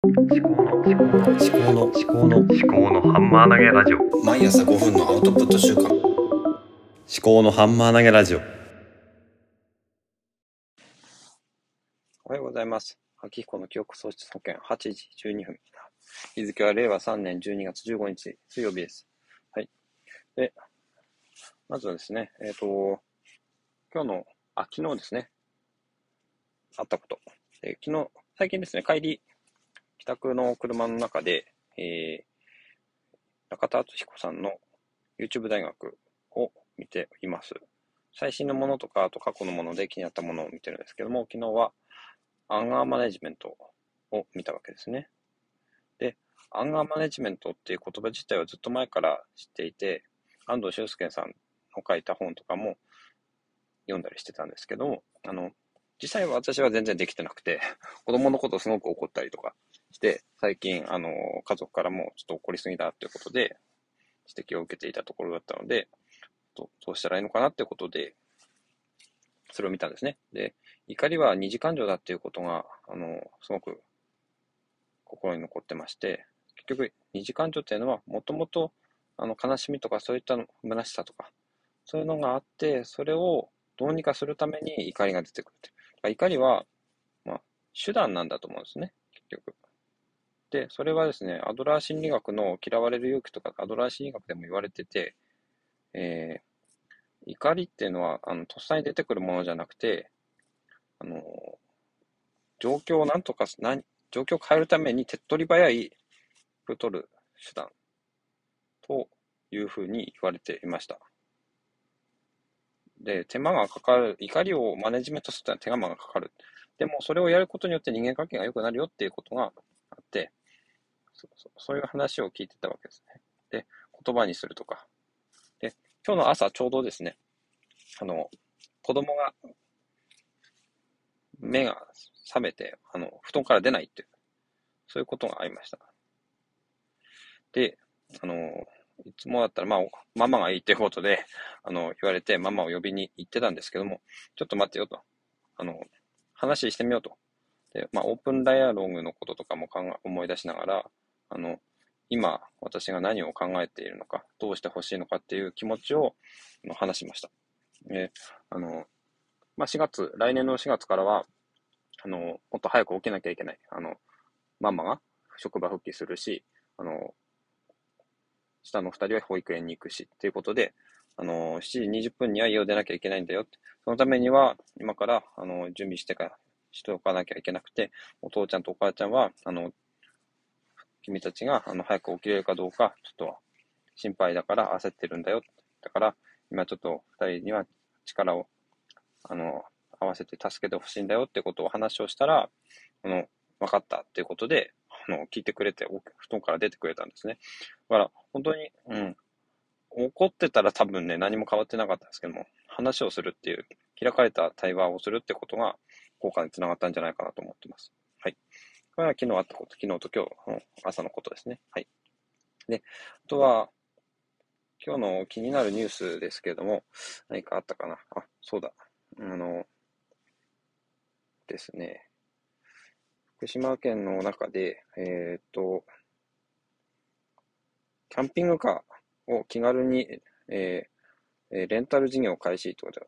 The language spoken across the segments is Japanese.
思考の思考の思考の思考の思考のハンマー投げラジオ毎朝5分のアウトプット週間思考のハンマー投げラジオおはようございます。秋彦の記憶喪失保険8時12分。日付は令和3年12月15日水曜日です。はい。で、まずはですね、えっ、と、今日の、あ、昨日ですね、あったこと。えー昨日、最近ですね、帰り、帰宅の車の中で、えー、中田敦彦さんの YouTube 大学を見ています。最新のものとか、あと過去のもので気になったものを見てるんですけども、昨日は、アンガーマネジメントを見たわけですね。で、アンガーマネジメントっていう言葉自体はずっと前から知っていて、安藤修介さんの書いた本とかも読んだりしてたんですけども、あの、実際は私は全然できてなくて、子供のことすごく怒ったりとかして、最近、あの、家族からもちょっと怒りすぎだということで、指摘を受けていたところだったので、どうしたらいいのかなっていうことで、それを見たんですね。で、怒りは二次感情だっていうことが、あの、すごく心に残ってまして、結局、二次感情っていうのは、もともと、あの、悲しみとかそういったの虚しさとか、そういうのがあって、それをどうにかするために怒りが出てくるって。怒りは、まあ、手段なんだと思うんですね、結局。で、それはですね、アドラー心理学の嫌われる勇気とか、アドラー心理学でも言われてて、えー怒りっていうのは、あの、とっさに出てくるものじゃなくて、あの、状況をなんとかす、なん状況を変えるために手っ取り早い取る手段というふうに言われていました。で、手間がかかる、怒りをマネジメントするというのは手間がかかる。でも、それをやることによって人間関係が良くなるよっていうことがあって、そそそういう話を聞いてたわけですね。で、言葉にするとか。で、今日の朝ちょうどですね、あの、子供が目が覚めて、あの、布団から出ないっていう、そういうことがありました。で、あの、いつもだったら、まあ、ママがいいっていうことで、あの、言われて、ママを呼びに行ってたんですけども、ちょっと待ってよと。あの、話してみようと。で、まあ、オープンダイアログのこととかも考え思い出しながら、あの、今、私が何を考えているのか、どうしてほしいのかっていう気持ちを話しました。で、あの、まあ、4月、来年の4月からは、あの、もっと早く起きなきゃいけない。あの、ママが職場復帰するし、あの、下の2人は保育園に行くし、っていうことで、あの、7時20分には家を出なきゃいけないんだよ。そのためには、今から、あの、準備してから、しておかなきゃいけなくて、お父ちゃんとお母ちゃんは、あの、君たちが、あの、早く起きれるかどうか、ちょっと心配だから焦ってるんだよ。だから、今ちょっと2人には力を、あの、合わせて助けてほしいんだよってことを話をしたら、あの、分かったっていうことで、あの、聞いてくれて、布団から出てくれたんですね。だから、本当に、うん、怒ってたら多分ね、何も変わってなかったんですけども、話をするっていう、開かれた対話をするってことが、効果につながったんじゃないかなと思ってます。はい。これは昨日あったこと、昨日と今日の朝のことですね。はい。で、あとは、今日の気になるニュースですけれども、何かあったかな？あ、そうだ。あの、ですね。福島県の中で、えーっと、キャンピングカーを気軽に、えーえーレンタル事業開始というこ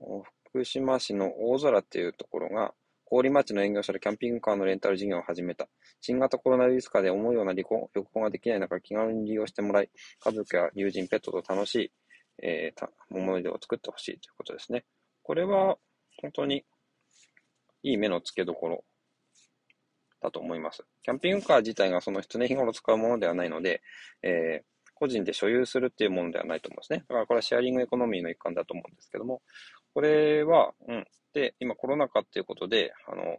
とで、福島市の大空っていうところが、郡町の営業所でキャンピングカーのレンタル事業を始めた。新型コロナウイルス禍で思うような旅行旅行ができない中、気軽に利用してもらい、家族や友人、ペットと楽しい、えーた思い出を作ってほしいということですね。これは本当にいい目の付けどころだと思います。キャンピングカー自体がその常日頃使うものではないので、えー個人で所有するっていうものではないと思うんですね。だからこれはシェアリングエコノミーの一環だと思うんですけども、これは、うん。で、今コロナ禍っていうことで、あの、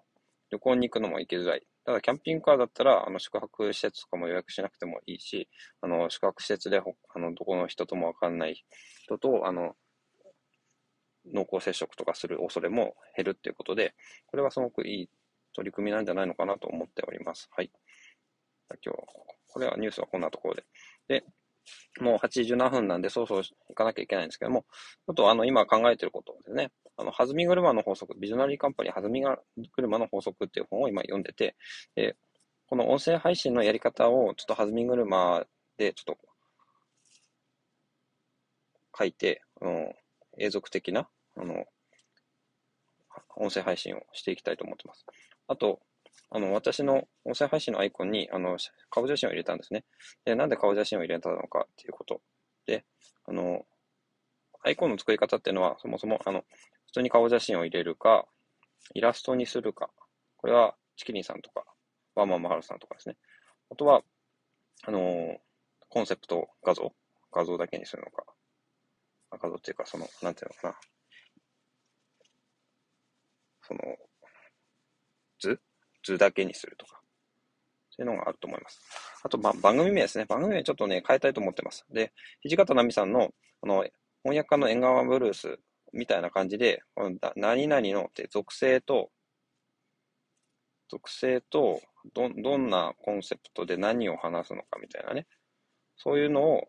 旅行に行くのも行きづらい。ただ、キャンピングカーだったら、あの、宿泊施設とかも予約しなくてもいいし、あの、宿泊施設で、あの、どこの人ともわかんない人と、あの、濃厚接触とかする恐れも減るっていうことで、これはすごくいい取り組みなんじゃないのかなと思っております。はい。今日、これはニュースはこんなところで。で、もう8時7分なんで、そうそう行かなきゃいけないんですけども、ちょっとあの、今考えてることですね。あの、弾み車の法則、ビジョナリーカンパニー弾み車の法則っていう本を今読んでて、で、この音声配信のやり方をちょっと弾み車でちょっと書いて、あの、永続的な、あの、音声配信をしていきたいと思ってます。あと、あの、私の音声配信のアイコンに、あの、顔写真を入れたんですね。で、なんで顔写真を入れたのかっていうことで、あの、アイコンの作り方っていうのは、そもそも、あの、普通に顔写真を入れるか、イラストにするか、これは、チキリンさんとか、ワンマンマハルさんとかですね。あとは、あのコンセプト画像、画像だけにするのか、画像っていうか、その、なんていうのかな、その、図だけにするとか、そういうのがあると思います。あと、ま、番組名ですね。番組名ちょっとね、変えたいと思ってます。で、土方奈美さんの、あの、翻訳家の縁側ブルースみたいな感じで、この何々のって属性と、属性と、ど、どんなコンセプトで何を話すのかみたいなね。そういうのを、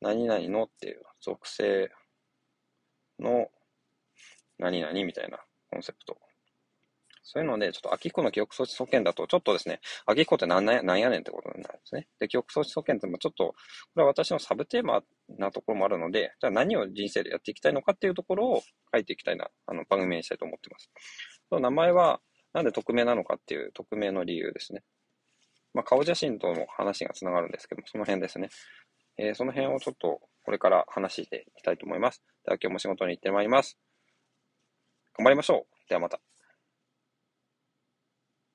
何々のっていう属性の何々みたいなコンセプト。そういうので、ちょっと、秋彦の記憶装置素券だと、ちょっとですね、秋彦って何やなんやねんってことになるんですね。で、記憶装置素券ってもちょっと、これは私のサブテーマなところもあるので、じゃあ何を人生でやっていきたいのかっていうところを書いていきたいな、あの、番組にしたいと思ってます。その名前は、なんで匿名なのかっていう匿名の理由ですね。まあ、顔写真とも話がつながるんですけども、その辺ですね。えー、その辺をちょっと、これから話していきたいと思います。では今日も仕事に行ってまいります。頑張りましょう。ではまた。